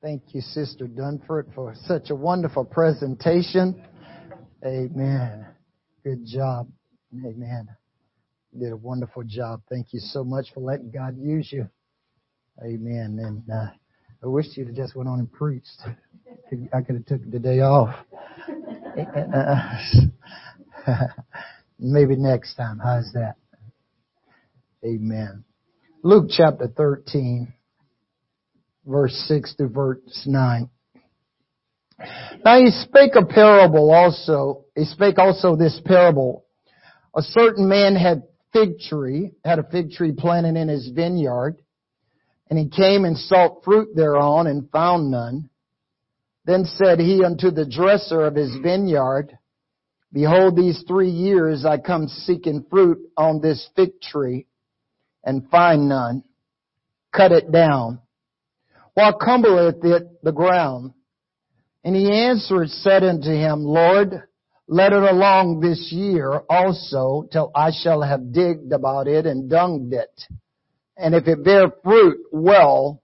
Thank you, Sister Dunford, for such a wonderful presentation. Amen. Good job. Amen. You did a wonderful job. Thank you so much for letting God use you. Amen. And uh, I wish you'd have just went on and preached. I could have took the day off. Maybe next time. How's that? Amen. Luke chapter 13 verse 6 to verse 9. Now he spake a parable also, he spake also this parable. A certain man had fig tree, had a fig tree planted in his vineyard, and he came and sought fruit thereon and found none. Then said he unto the dresser of his vineyard, Behold, these three years I come seeking fruit on this fig tree, and find none. Cut it down. What cumbereth it the ground? And he answered, said unto him, Lord, let it along this year also till I shall have digged about it and dunged it. And if it bear fruit, well,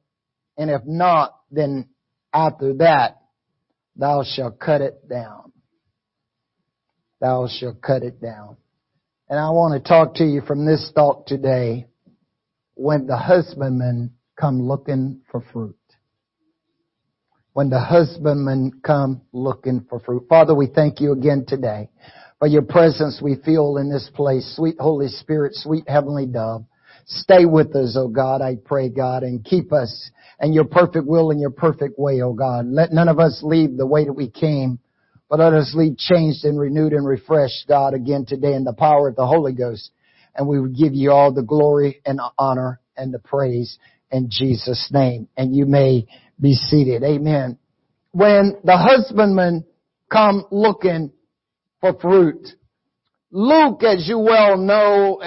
and if not, then after that, thou shalt cut it down. Thou shalt cut it down. And I want to talk to you from this thought today. When the husbandmen come looking for fruit when the husbandmen come looking for fruit. Father, we thank you again today for your presence we feel in this place. Sweet Holy Spirit, sweet Heavenly Dove, stay with us, oh God, I pray, God, and keep us in your perfect will and your perfect way, oh God. Let none of us leave the way that we came, but let us leave changed and renewed and refreshed, God, again today in the power of the Holy Ghost. And we would give you all the glory and honor and the praise in Jesus' name. And you may be seated. Amen. When the husbandmen come looking for fruit, Luke, as you well know,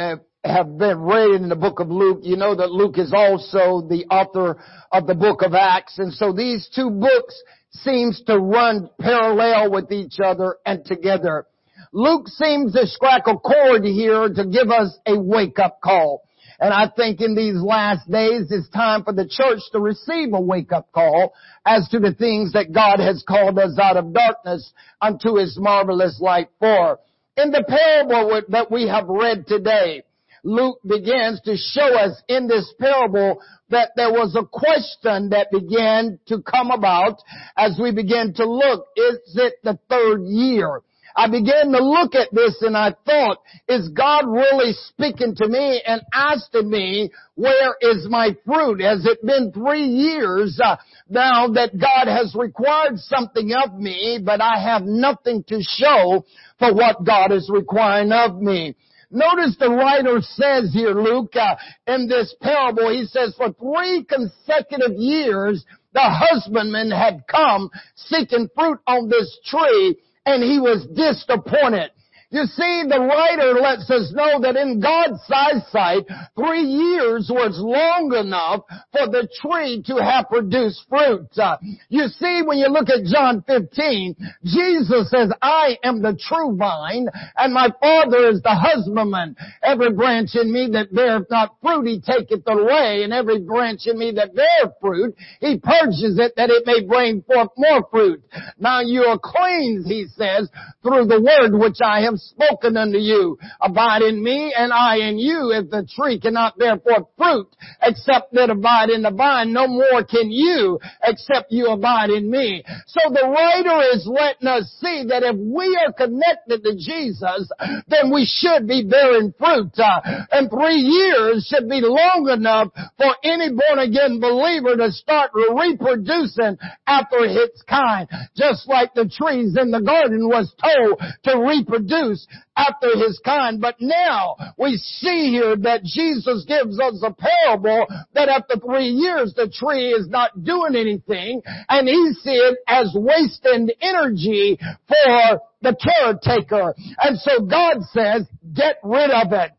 have been read in the book of Luke. You know that Luke is also the author of the book of Acts. And so these two books seems to run parallel with each other and together. Luke seems to strike a chord here to give us a wake up call. And I think in these last days it's time for the church to receive a wake up call as to the things that God has called us out of darkness unto His marvelous light for. In the parable that we have read today, Luke begins to show us in this parable that there was a question that began to come about as we begin to look. Is it the third year? I began to look at this and I thought, is God really speaking to me and asking me, where is my fruit? Has it been three years uh, now that God has required something of me, but I have nothing to show for what God is requiring of me? Notice the writer says here, Luke, uh, in this parable, he says, for three consecutive years, the husbandman had come seeking fruit on this tree and he was disappointed. You see, the writer lets us know that in God's eyesight, three years was long enough for the tree to have produced fruit. Uh, you see, when you look at John 15, Jesus says, I am the true vine, and my Father is the husbandman. Every branch in me that beareth not fruit, he taketh away, and every branch in me that beareth fruit, he purges it that it may bring forth more fruit. Now you are cleansed, he says, through the word which I have spoken unto you. Abide in me and I in you. If the tree cannot bear forth fruit except that abide in the vine, no more can you except you abide in me. So the writer is letting us see that if we are connected to Jesus, then we should be bearing fruit. Uh, and three years should be long enough for any born again believer to start reproducing after its kind. Just like the trees in the garden was told to reproduce produce after his kind. But now we see here that Jesus gives us a parable that after three years the tree is not doing anything and he see it as wasting energy for the caretaker. And so God says, get rid of it.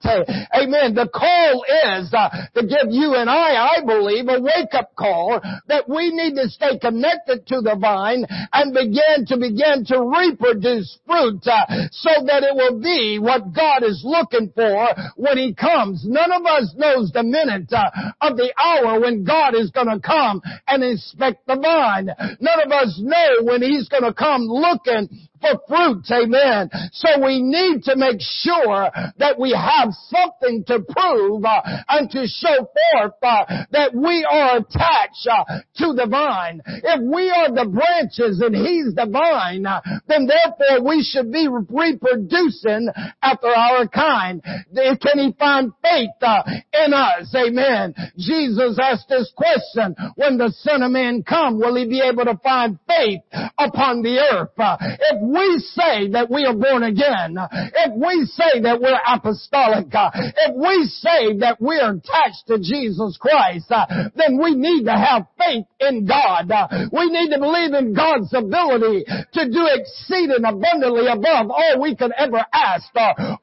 Amen. The call is uh, to give you and I, I believe, a wake up call that we need to stay connected to the vine and begin to begin to reproduce fruit uh, so that it will be what God is looking for when He comes. None of us knows the minute uh, of the hour when God is going to come and inspect the vine. None of us know when He's going to come looking for fruit. Amen. So we need to make sure that we have something to prove uh, and to show forth uh, that we are attached uh, to the vine. If we are the branches and He's the vine, uh, then therefore we should be reproducing after our kind. Can He find faith uh, in us? Amen. Jesus asked this question, when the Son of Man come, will He be able to find faith upon the earth? Uh, if we say that we are born again, if we say that we're apostolic, if we say that we're attached to Jesus Christ, then we need to have faith in God. We need to believe in God's ability to do exceeding abundantly above all we could ever ask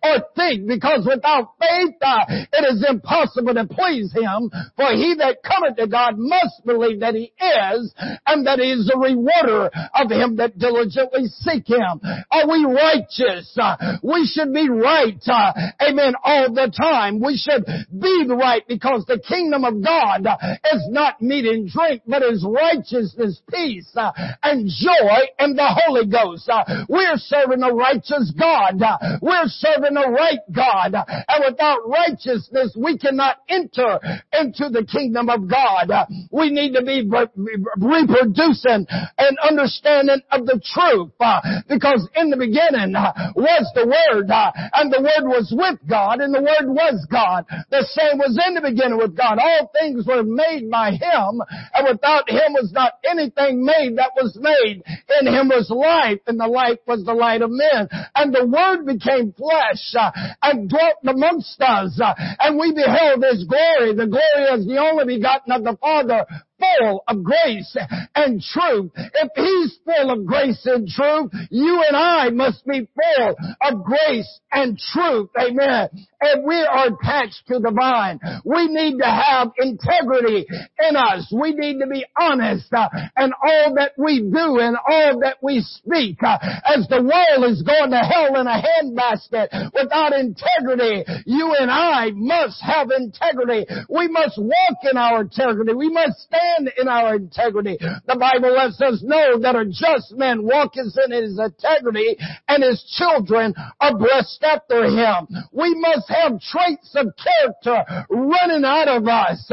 or, think because without faith it is impossible to please Him for he that cometh to God must believe that He is and that He is a rewarder of him that diligently seek Him. Are we righteous? Uh, we should be right. Uh, amen. All the time. We should be right because the kingdom of God uh, is not meat and drink, but is righteousness, peace, and joy in the Holy Ghost. We're serving a righteous God. We're serving a right God. And without righteousness, we cannot enter into the kingdom of God. We need to be reproducing and understanding of the truth because in the beginning uh, was the Word, uh, and the Word was with God, and the Word was God. The same was in the beginning with God. All things were made by Him, and without Him was not anything made that was made. In Him was life, and the life was the light of men. And the Word became flesh, uh, and dwelt amongst us, and we beheld His glory, the glory as the only begotten of the Father, full of grace and truth. If He's full of grace and truth, you and I must be full of grace and truth. Amen we are attached to the vine. We need to have integrity in us. We need to be honest uh, in all that we do and all that we speak. Uh, as the world is going to hell in a handbasket without integrity, you and I must have integrity. We must walk in our integrity. We must stand in our integrity. The Bible lets us know that a just man walketh in his integrity and his children are blessed after him. We must have traits of character running out of us.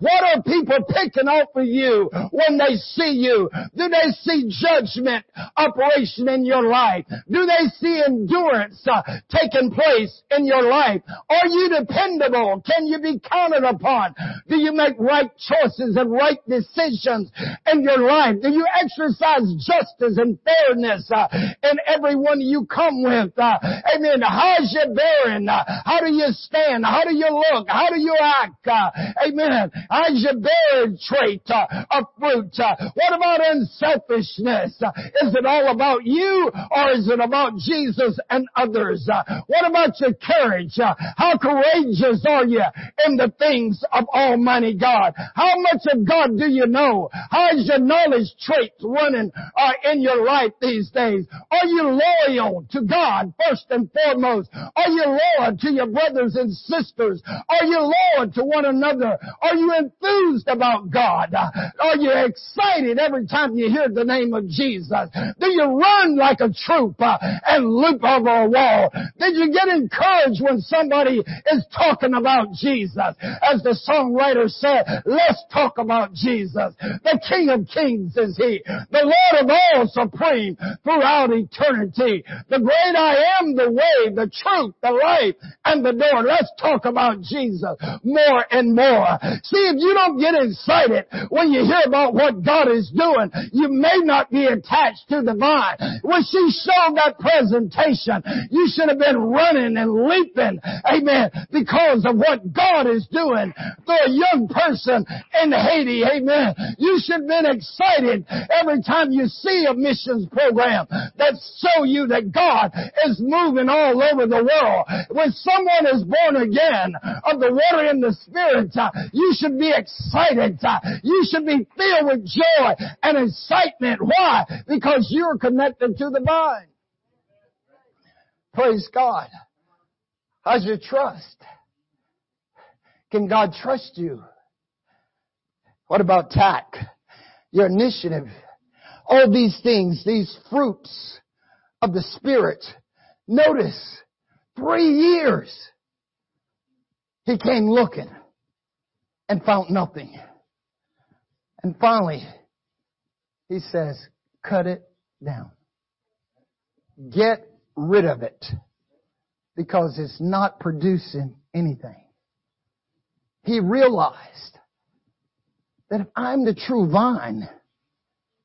What are people picking off of you when they see you? Do they see judgment operation in your life? Do they see endurance uh, taking place in your life? Are you dependable? Can you be counted upon? Do you make right choices and right decisions in your life? Do you exercise justice and fairness uh, in everyone you come with? Uh, amen. How's your bearing? Uh, how do you stand? How do you look? How do you act? Uh, amen. How's your bear trait uh, of fruit? Uh, what about unselfishness? Uh, is it all about you or is it about Jesus and others? Uh, what about your courage? Uh, how courageous are you in the things of Almighty God? How much of God do you know? How is your knowledge trait running in your life these days? Are you loyal to God first and foremost? Are you loyal to your brothers and sisters? Are you loyal to one another? Are you enthused about God? Are you excited every time you hear the name of Jesus? Do you run like a troop uh, and leap over a wall? Did you get encouraged when somebody is talking about Jesus? As the songwriter said, let's talk about Jesus. The King of Kings is He. The Lord of all supreme throughout eternity. The great I am the way, the truth, the life, and the door. Let's talk about Jesus more and more. See, if you don't get excited when you hear about what God is doing, you may not be attached to the vine. When she showed that presentation, you should have been running and leaping, amen, because of what God is doing through a young person in Haiti, Amen. You should have been excited every time you see a missions program that show you that God is moving all over the world. When someone is born again of the water and the spirit, uh, you should be excited. Uh, you should be filled with joy and excitement. Why? Because you're connected to the vine. Praise God. How's your trust? Can God trust you? What about tact? Your initiative? All these things, these fruits of the Spirit. Notice, three years he came looking and found nothing. And finally, he says, cut it down. Get rid of it because it's not producing anything. He realized that if I'm the true vine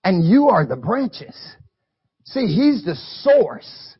and you are the branches, see, he's the source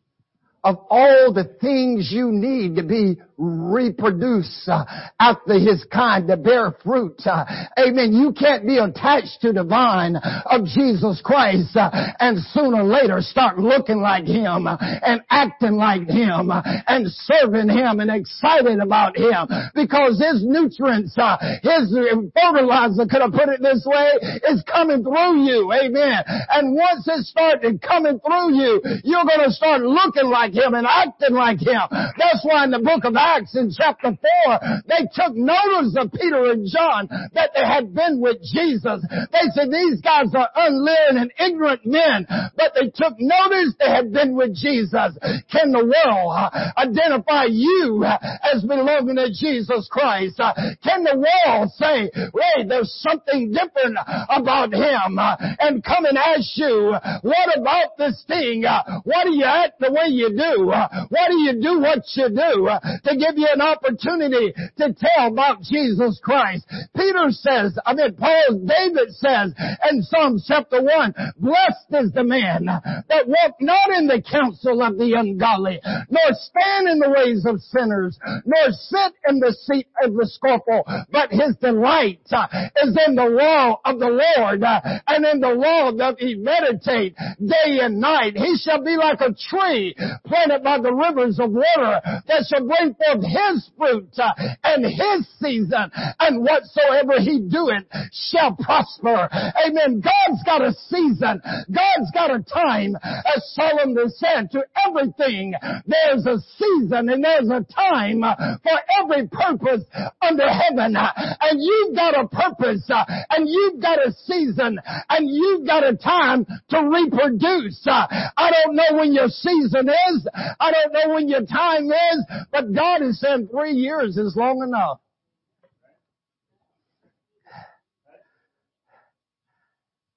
of all the things you need to be reproduced uh, after his kind to bear fruit. Uh, amen. You can't be attached to the vine of Jesus Christ uh, and sooner or later start looking like him and acting like him and serving him and excited about him because his nutrients, his fertilizer, could have put it this way, is coming through you. Amen. And once it started coming through you, you're going to start looking like him and acting like him. That's why in the book of Acts in chapter 4, they took notice of Peter and John that they had been with Jesus. They said these guys are unlearned and ignorant men, but they took notice they had been with Jesus. Can the world uh, identify you as belonging to Jesus Christ? Uh, can the world say, hey, there's something different about him uh, and come and ask you, what about this thing? Why do you act the way you do? do? Why do you do what you do? To give you an opportunity to tell about Jesus Christ. Peter says, I mean, Paul, David says in Psalm chapter 1, blessed is the man that walk not in the counsel of the ungodly, nor stand in the ways of sinners, nor sit in the seat of the scornful, but his delight uh, is in the law of the Lord, uh, and in the law that he meditate day and night. He shall be like a tree planted by the rivers of water that shall bring forth his fruit uh, and his season and whatsoever he doeth shall prosper. Amen. God's got a season. God's got a time. As Solomon said, to everything there's a season and there's a time uh, for every purpose under heaven. And you've got a purpose uh, and you've got a season and you've got a time to reproduce. Uh, I don't know when your season is. I don't know when your time is, but God has said three years is long enough.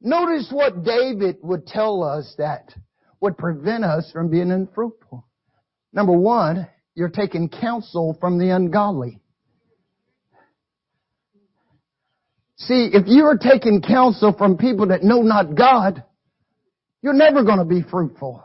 Notice what David would tell us that would prevent us from being unfruitful. Number one, you're taking counsel from the ungodly. See, if you are taking counsel from people that know not God, you're never going to be fruitful.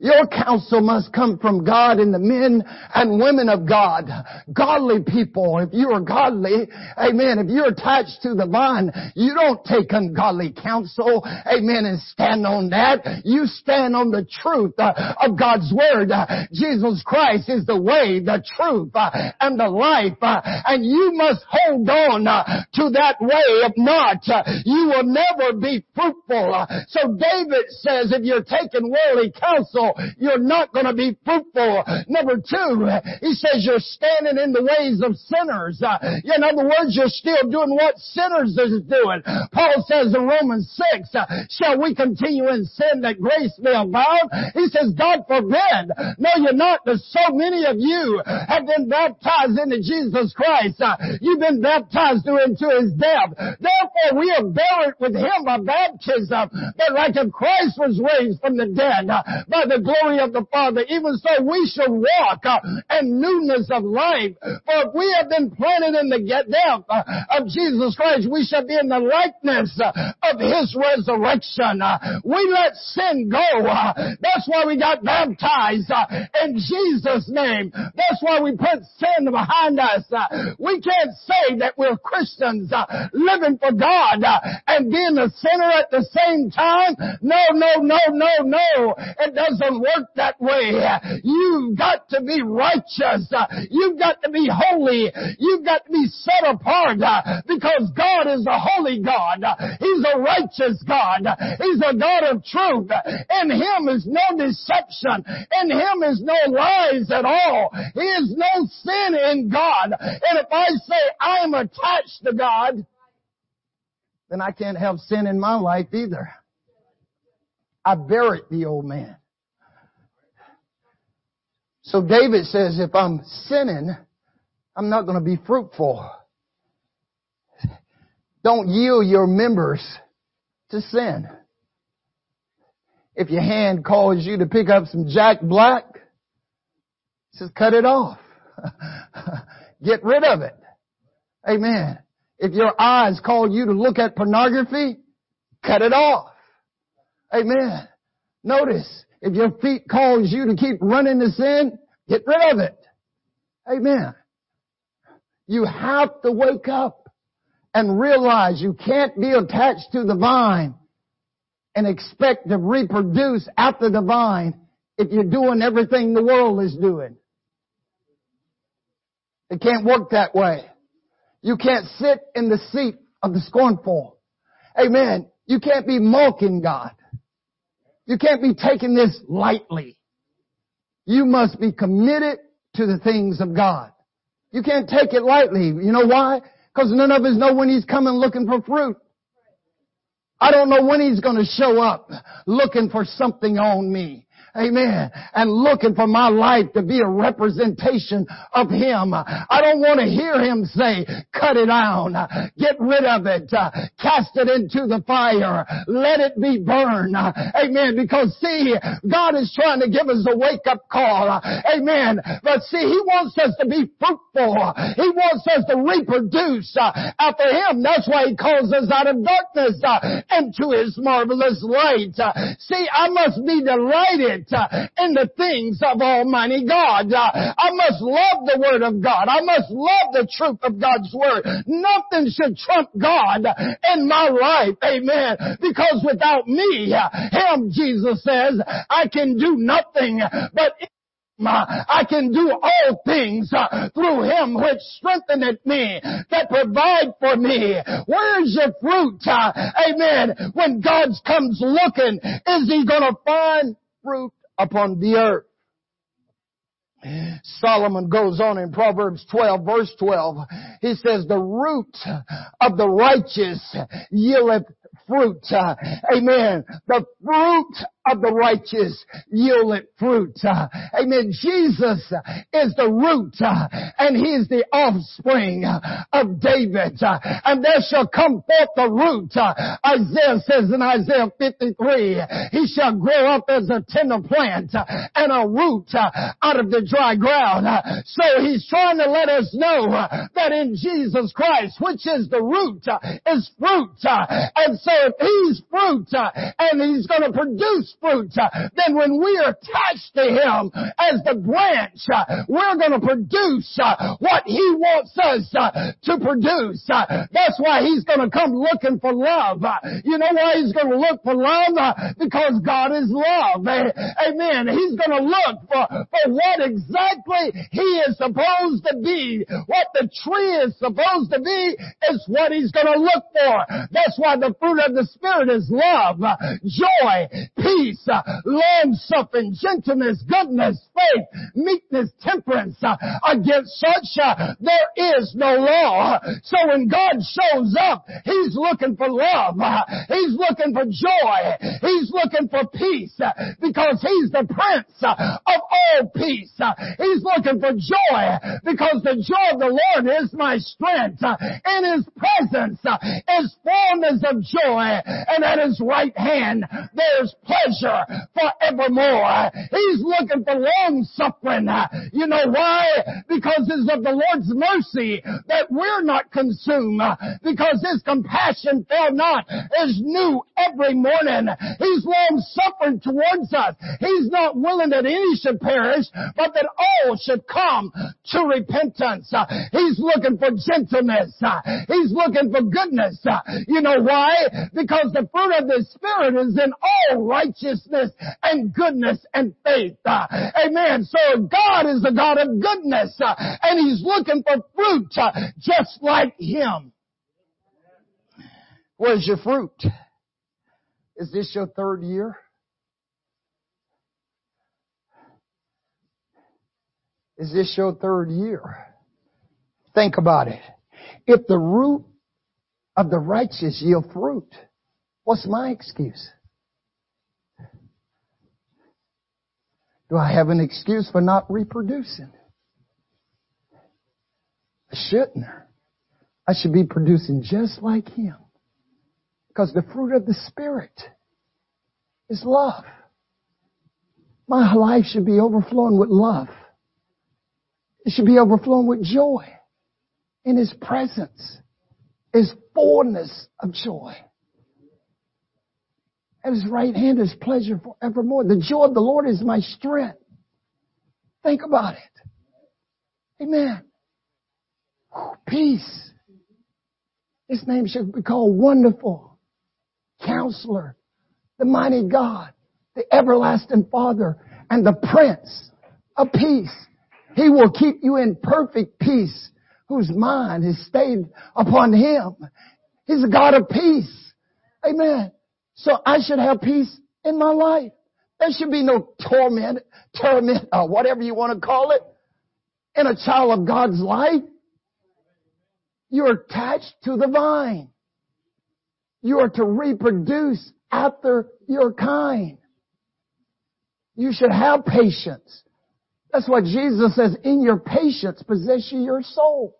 Your counsel must come from God and the men and women of God. Godly people. If you are godly, amen, if you're attached to the vine, you don't take ungodly counsel, amen, and stand on that. You stand on the truth uh, of God's word. Jesus Christ is the way, the truth, uh, and the life. Uh, and you must hold on to that way. If not, you will never be fruitful. so David says if you're taking worldly counsel, you're not going to be fruitful. Number two, he says you're standing in the ways of sinners. Uh, in other words, you're still doing what sinners is doing. Paul says in Romans 6, uh, shall we continue in sin that grace may abound? He says, God forbid. No, you're not. There's so many of you have been baptized into Jesus Christ. Uh, you've been baptized into his death. Therefore, we are buried with him by baptism. But like if Christ was raised from the dead by the glory of the Father. Even so we should walk uh, in newness of life. For if we have been planted in the death uh, of Jesus Christ, we shall be in the likeness uh, of His resurrection. We let sin go. That's why we got baptized in Jesus' name. That's why we put sin behind us. we can't say that we're Christians living for God and being a sinner at the same time. No, no, no, no, no. It doesn't work that way. You've got to be righteous. You've got to be holy. You've got to be set apart because God is a holy God. He's a righteous God. He's a God of truth. In Him is no deception. In Him is no lies at all. He is no sin in God. And if I say I am attached to God, then I can't have sin in my life either. I buried the old man. So David says, if I'm sinning, I'm not going to be fruitful. Don't yield your members to sin. If your hand calls you to pick up some Jack Black, says cut it off. Get rid of it. Amen. If your eyes call you to look at pornography, cut it off. Amen. Notice, if your feet calls you to keep running to sin, get rid of it. Amen. You have to wake up and realize you can't be attached to the vine and expect to reproduce after the vine if you're doing everything the world is doing. It can't work that way. You can't sit in the seat of the scornful. Amen. You can't be mocking God. You can't be taking this lightly. You must be committed to the things of God. You can't take it lightly. You know why? Because none of us know when He's coming looking for fruit. I don't know when He's going to show up looking for something on me. Amen. And looking for my life to be a representation of Him. I don't want to hear Him say, cut it down, get rid of it, cast it into the fire, let it be burned. Amen. Because see, God is trying to give us a wake up call. Amen. But see, He wants us to be fruitful. He wants us to reproduce after Him. That's why He calls us out of darkness into His marvelous light. See, I must be delighted uh, in the things of Almighty God. Uh, I must love the Word of God. I must love the truth of God's Word. Nothing should trump God in my life. Amen. Because without me, uh, Him, Jesus says, I can do nothing but I can do all things through Him which strengtheneth me, that provide for me. Where's your fruit? Amen. When God comes looking, is He gonna find fruit upon the earth. Solomon goes on in Proverbs 12 verse 12. He says, the root of the righteous yieldeth fruit. Amen. The fruit of the righteous yielded fruit. Amen. Jesus is the root and he is the offspring of David. And there shall come forth the root. Isaiah says in Isaiah 53, he shall grow up as a tender plant and a root out of the dry ground. So he's trying to let us know that in Jesus Christ, which is the root, is fruit. And so if he's fruit and he's going to produce fruit, uh, then when we are attached to Him as the branch, uh, we're going to produce uh, what He wants us to produce. That's why He's going to come looking for love. You know why He's going to look for love? Because God is love. Amen. He's going to look for, for what exactly He is supposed to be. What the tree is supposed to be is what He's going to look for. That's why the fruit of the Spirit is love, joy, peace, Uh, long suffering, gentleness, goodness, faith, meekness, temperance. Uh, against such uh, there is no law. So when God shows up, He's looking for love. Uh, He's looking for joy. He's looking for peace because He's the Prince of all peace. He's looking for joy because the joy of the Lord is my strength. In His presence is fullness of joy and at His right hand there's pleasure pleasure forevermore. He's looking for long suffering. You know why? Because it's of the Lord's mercy that we're not consumed. Because His compassion fail not is new every morning. He's long suffering towards us. He's not willing that any should perish, but that all should come to repentance. He's looking for gentleness. He's looking for goodness. You know why? Because the fruit of the Spirit is in all righteousness and goodness and faith. Uh, amen. So God is a God of goodness uh, and He's looking for fruit uh, just like Him. Where's your fruit? Is this your third year? Is this your third year? Think about it. If the root of the righteous yield fruit, what's my excuse? Do I have an excuse for not reproducing? I shouldn't. I should be producing just like him. Because the fruit of the Spirit is love. My life should be overflowing with love. It should be overflowing with joy. In His presence is fullness of joy. At His right hand is pleasure forevermore. The joy of the Lord is my strength. Think about it. Amen. Peace. His name should be called Wonderful, Counselor, the Mighty God, the Everlasting Father, and the Prince of Peace. He will keep you in perfect peace whose mind is stayed upon Him. He's a God of peace. Amen. So I should have peace in my life. There should be no torment, torment, or whatever you want to call it, in a child of God's life. You're attached to the vine. You are to reproduce after your kind. You should have patience. That's what Jesus says, in your patience possess you your soul.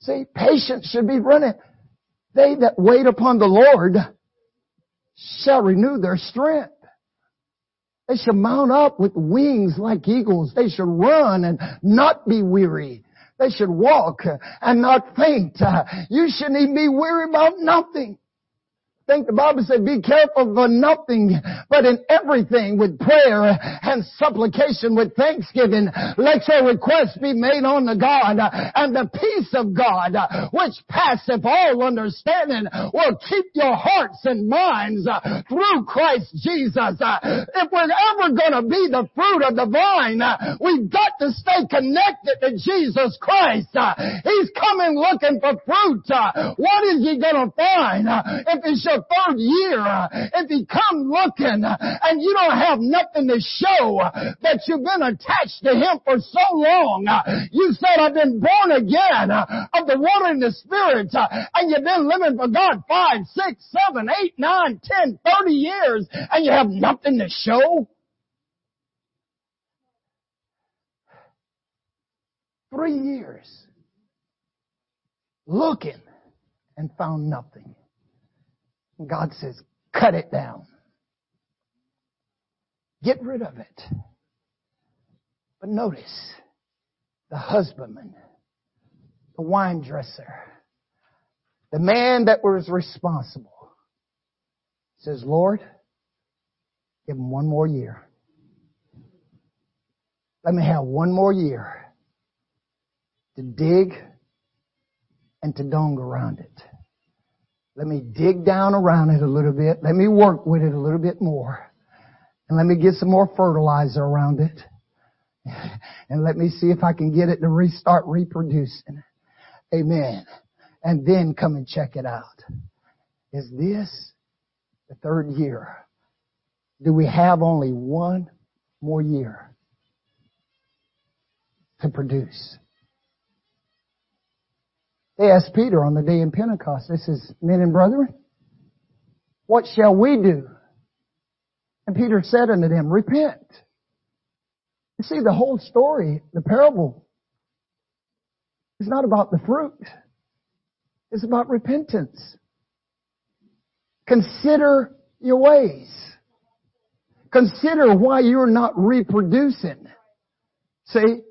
See, patience should be running. They that wait upon the Lord shall renew their strength. They shall mount up with wings like eagles. They shall run and not be weary. They should walk and not faint. You shouldn't even be weary about nothing think the Bible said, be careful for nothing, but in everything with prayer and supplication with thanksgiving, let your requests be made on the God, and the peace of God, which passeth all understanding, will keep your hearts and minds through Christ Jesus. If we're ever gonna be the fruit of the vine, we've got to stay connected to Jesus Christ. He's coming looking for fruit. What is he gonna find? If your third year, uh, if he come looking uh, and you don't have nothing to show uh, that you've been attached to him for so long, you said, I've been born again of the water and the spirit, and you've been living for God five, six, seven, eight, nine, ten, thirty years, and you have nothing to show? Three years looking and found nothing. God says, cut it down. Get rid of it. But notice, the husbandman, the wine dresser, the man that was responsible says, Lord, give him one more year. Let me have one more year to dig and to dung around it. Let me dig down around it a little bit. Let me work with it a little bit more. And let me get some more fertilizer around it. And let me see if I can get it to restart reproducing. Amen. And then come and check it out. Is this the third year? Do we have only one more year to produce? They asked Peter on the day of Pentecost, they says, men and brethren, what shall we do? And Peter said unto them, repent. You see, the whole story, the parable, is not about the fruit. It's about repentance. Consider your ways. consider why you're not reproducing. See?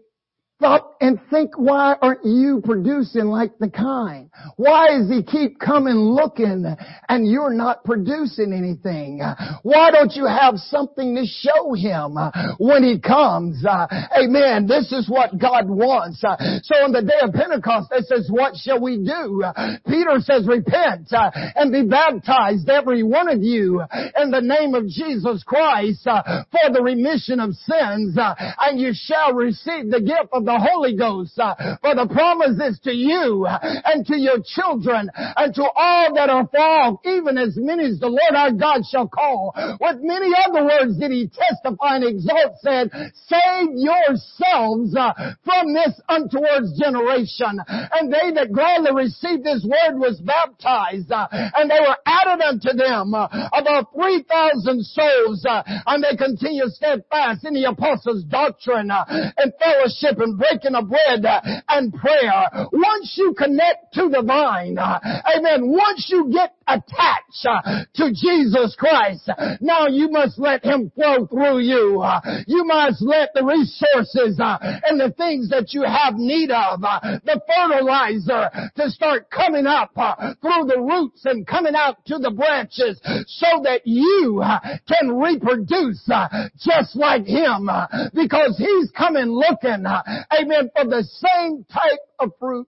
Stop and think, why aren't you producing like the kind? Why does he keep coming looking and you're not producing anything? Why don't you have something to show him when he comes? Uh, amen. This is what God wants. Uh, so on the day of Pentecost, it says, what shall we do? Peter says, repent uh, and be baptized, every one of you, in the name of Jesus Christ for the remission of sins, and you shall receive the gift of the the Ghost. Uh, for the promise is to you and to your children and to all that are far even as many as the Lord our God shall call. With many other words did he testify and exalt, said, save yourselves uh, from this untoward generation. And they that gladly received this word was baptized, uh, and they were added unto them about 3,000 souls, and they continued steadfast in the apostles' doctrine and fellowship and breaking of bread and prayer. Once you connect to the vine, uh, amen, once you get attached uh, to Jesus Christ, now you must let Him flow through you. You must let the resources uh, and the things that you have need of, uh, the fertilizer to start coming up through the roots and coming out to the branches so that you can reproduce just like Him because He's coming looking amen, for the same type of fruit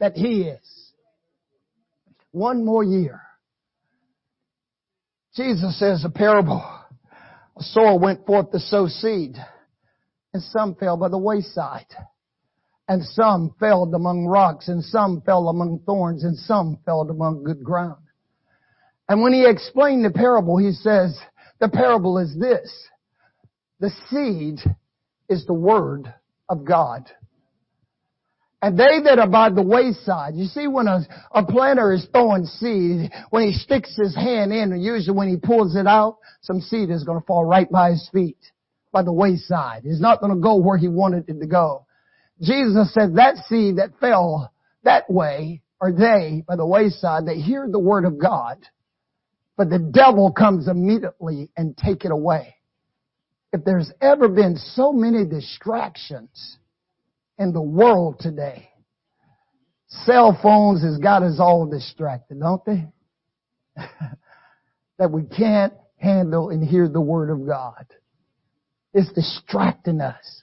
that he is. One more year. Jesus says a parable. A sower went forth to sow seed, and some fell by the wayside, and some fell among rocks, and some fell among thorns, and some fell among good ground. And when he explained the parable, he says, the parable is this. The seed is the word of God. And they that are by the wayside, you see when a, a planter is throwing seed, when he sticks his hand in, and usually when he pulls it out, some seed is going to fall right by his feet, by the wayside. It's not going to go where he wanted it to go. Jesus said that seed that fell that way, or they by the wayside, they hear the word of God, but the devil comes immediately and take it away if there's ever been so many distractions in the world today, cell phones has got us all distracted, don't they? that we can't handle and hear the word of God. It's distracting us.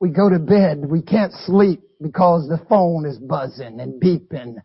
We go to bed, we can't sleep because the phone is buzzing and beeping.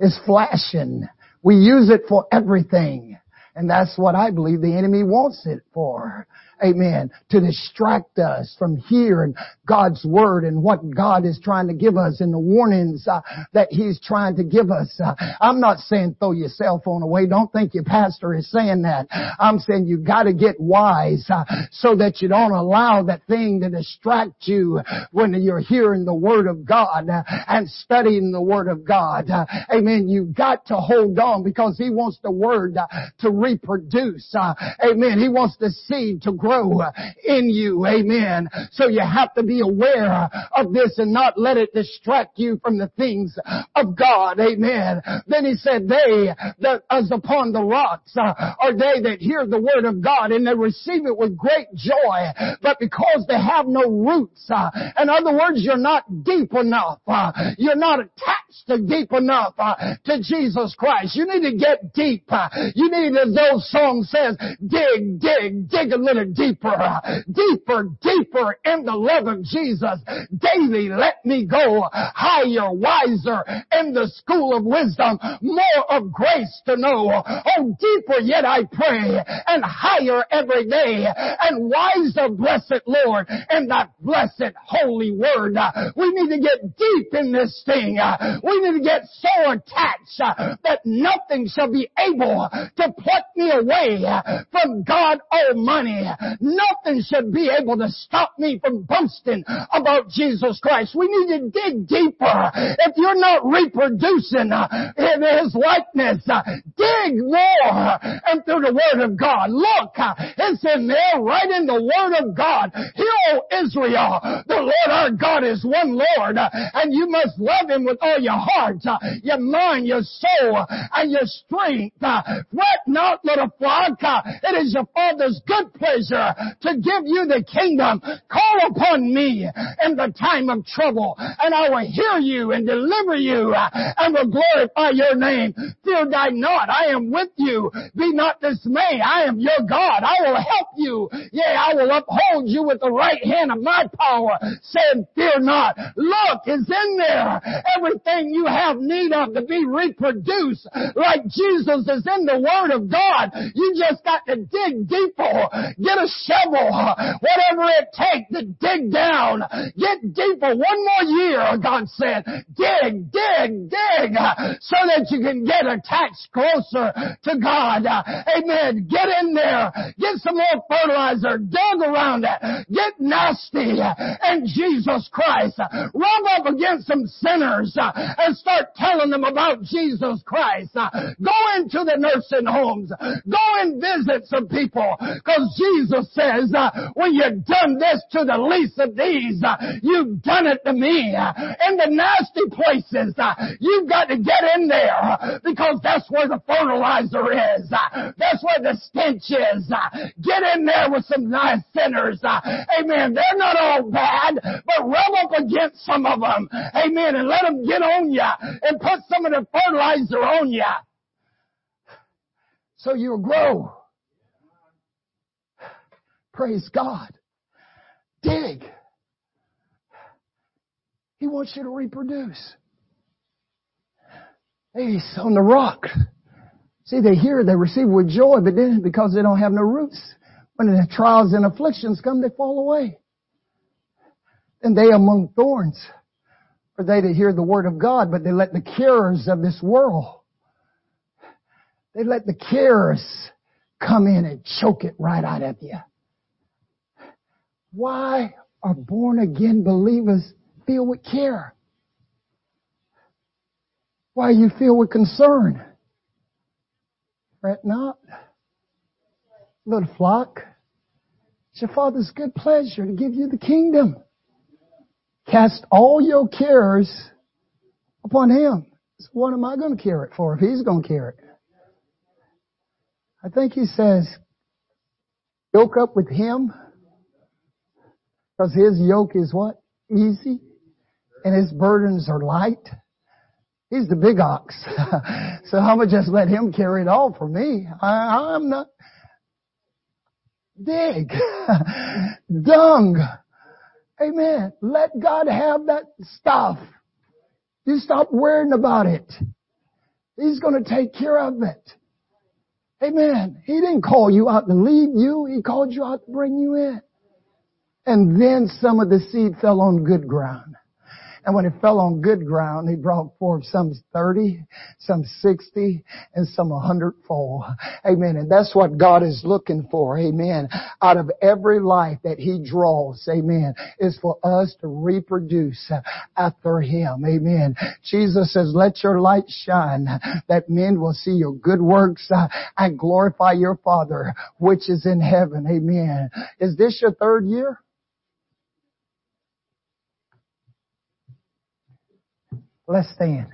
It's flashing. We use it for everything. And that's what I believe the enemy wants it for amen, to distract us from hearing God's word and what God is trying to give us and the warnings uh, that He's trying to give us. Uh, I'm not saying throw your cell phone away. Don't think your pastor is saying that. I'm saying you gotta get wise uh, so that you don't allow that thing to distract you when you're hearing the word of God uh, and studying the word of God. Uh, amen. You've got to hold on because He wants the word uh, to reproduce. amen. He wants the seed to grow grow in you. Amen. So you have to be aware of this and not let it distract you from the things of God. Amen. Then he said, they that as upon the rocks uh, are they that hear the word of God and they receive it with great joy, but because they have no roots, uh, in other words, you're not deep enough, uh, you're not attached to deep enough to Jesus Christ. You need to get deep. You need, as those songs says, dig, dig, dig a little deeper, deeper, deeper in the love of Jesus. Daily let me go higher, wiser in the school of wisdom, more of grace to know. Oh, deeper yet I pray and higher every day and wiser, blessed Lord, in that blessed holy word. We need to get deep in this thing. We need to get so attached that nothing shall be able to pluck me away from God Almighty. Nothing should be able to stop me from boasting about Jesus Christ. We need to dig deeper. If you're not reproducing uh, in His likeness, uh, dig more into the Word of God. Look, uh, it's in there, right in the Word of God. Hear, O Israel, the Lord our God is one Lord, and you must love Him with all your heart, your mind, your soul, and your strength. Fret not, little flock. It is your Father's good pleasure longer to give you the kingdom. Call upon me in the time of trouble and I will hear you and deliver you uh, and will glorify your name. Fear not. I am with you. Be not dismayed. I am your God. I will help you. Yea, I will uphold you with the right hand of my power, saying, fear not. Look, it's in there. Everything you have need of to be reproduced like Jesus is in the Word of God. You just got to dig deeper. Get a shovel. Whatever it takes to dig down. Get deeper. One more year, God said. Dig, dig, dig. So that you can get attached closer to God. Amen. Get in there. Get some more fertilizer. Dug around it. Get nasty. And Jesus Christ. Rub up against some sinners and start telling them about Jesus Christ. Go into the nursing homes. Go and visit some people. Cause Jesus says, uh, when you've done this to the least of these, uh, you've done it to me. In the nasty places, uh, you've got to get in there because that's where the fertilizer is. That's where the stench is. Get in there with some nice sinners. Amen. They're not all bad, but rub up against some of them. Amen. And let them get on you and put some of the fertilizer on you. So you'll grow. Praise God. Dig. He wants you to reproduce. Hey, on the rock. See, they hear, they receive with joy, but then because they don't have no roots, when the trials and afflictions come, they fall away. And they among thorns are they that hear the word of God, but they let the cares of this world, they let the cares come in and choke it right out of you. Why are born again believers filled with care? Why are you filled with concern? Fret not, little flock. It's your Father's good pleasure to give you the kingdom. Cast all your cares upon Him. So what am I going to care it for if He's going to care it? I think He says, yoke up with Him because His yoke is what? Easy. And His burdens are light. He's the big ox. so I'm going to just let Him carry it all for me. I, I'm not, dig, dung, Amen. Let God have that stuff. You stop worrying about it. He's going to take care of it. Amen. He didn't call you out to lead you. He called you out to bring you in. And then some of the seed fell on good ground. And when it fell on good ground, he brought forth some 30, some 60, and some 100 fold. Amen. And that's what God is looking for. Amen. Out of every life that he draws, amen, is for us to reproduce after him. Amen. Jesus says, let your light shine that men will see your good works and glorify your Father which is in heaven. Amen. Is this your third year? Let's stand.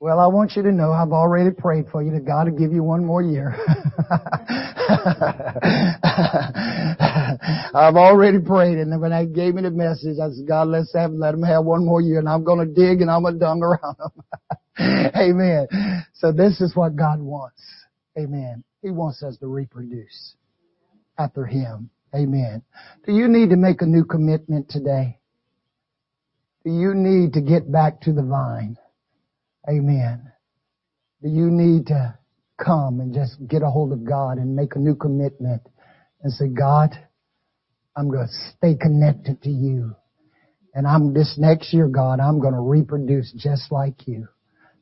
Well, I want you to know I've already prayed for you that God will give you one more year. I've already prayed and when I gave me the message, I said, God, let's have, let him have one more year and I'm going to dig and I'm going to dung around him. Amen. So this is what God wants. Amen. He wants us to reproduce after him. Amen. Do you need to make a new commitment today? Do you need to get back to the vine? Amen. Do you need to come and just get a hold of God and make a new commitment and say, God, I'm going to stay connected to you. And I'm this next year, God, I'm going to reproduce just like you.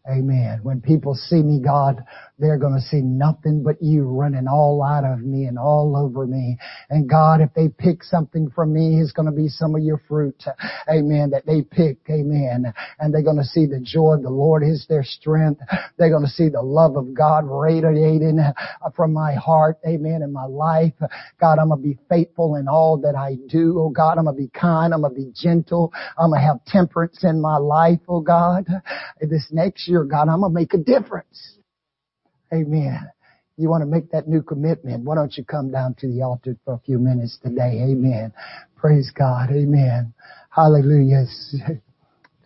Amen. When people see me, God, they're going to see nothing but you running all out of me and all over me. And God, if they pick something from me, it's going to be some of your fruit. Amen. That they pick. Amen. And they're going to see the joy of the Lord is their strength. They're going to see the love of God radiating from my heart. Amen. In my life. God, I'm going to be faithful in all that I do. Oh God, I'm going to be kind. I'm going to be gentle. I'm going to have temperance in my life. Oh God, this next year year, God, I'm going to make a difference. Amen. You want to make that new commitment. Why don't you come down to the altar for a few minutes today? Amen. Praise God. Amen. Hallelujah.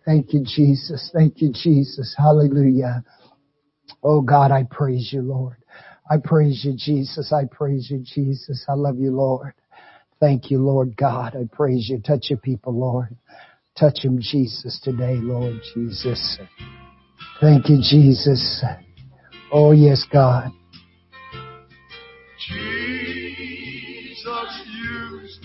Thank you, Jesus. Thank you, Jesus. Hallelujah. Oh God, I praise you, Lord. I praise you, Jesus. I praise you, Jesus. I love you, Lord. Thank you, Lord God. I praise you. Touch your people, Lord. Touch him, Jesus, today, Lord Jesus. Thank you, Jesus. Oh, yes, God. Jesus used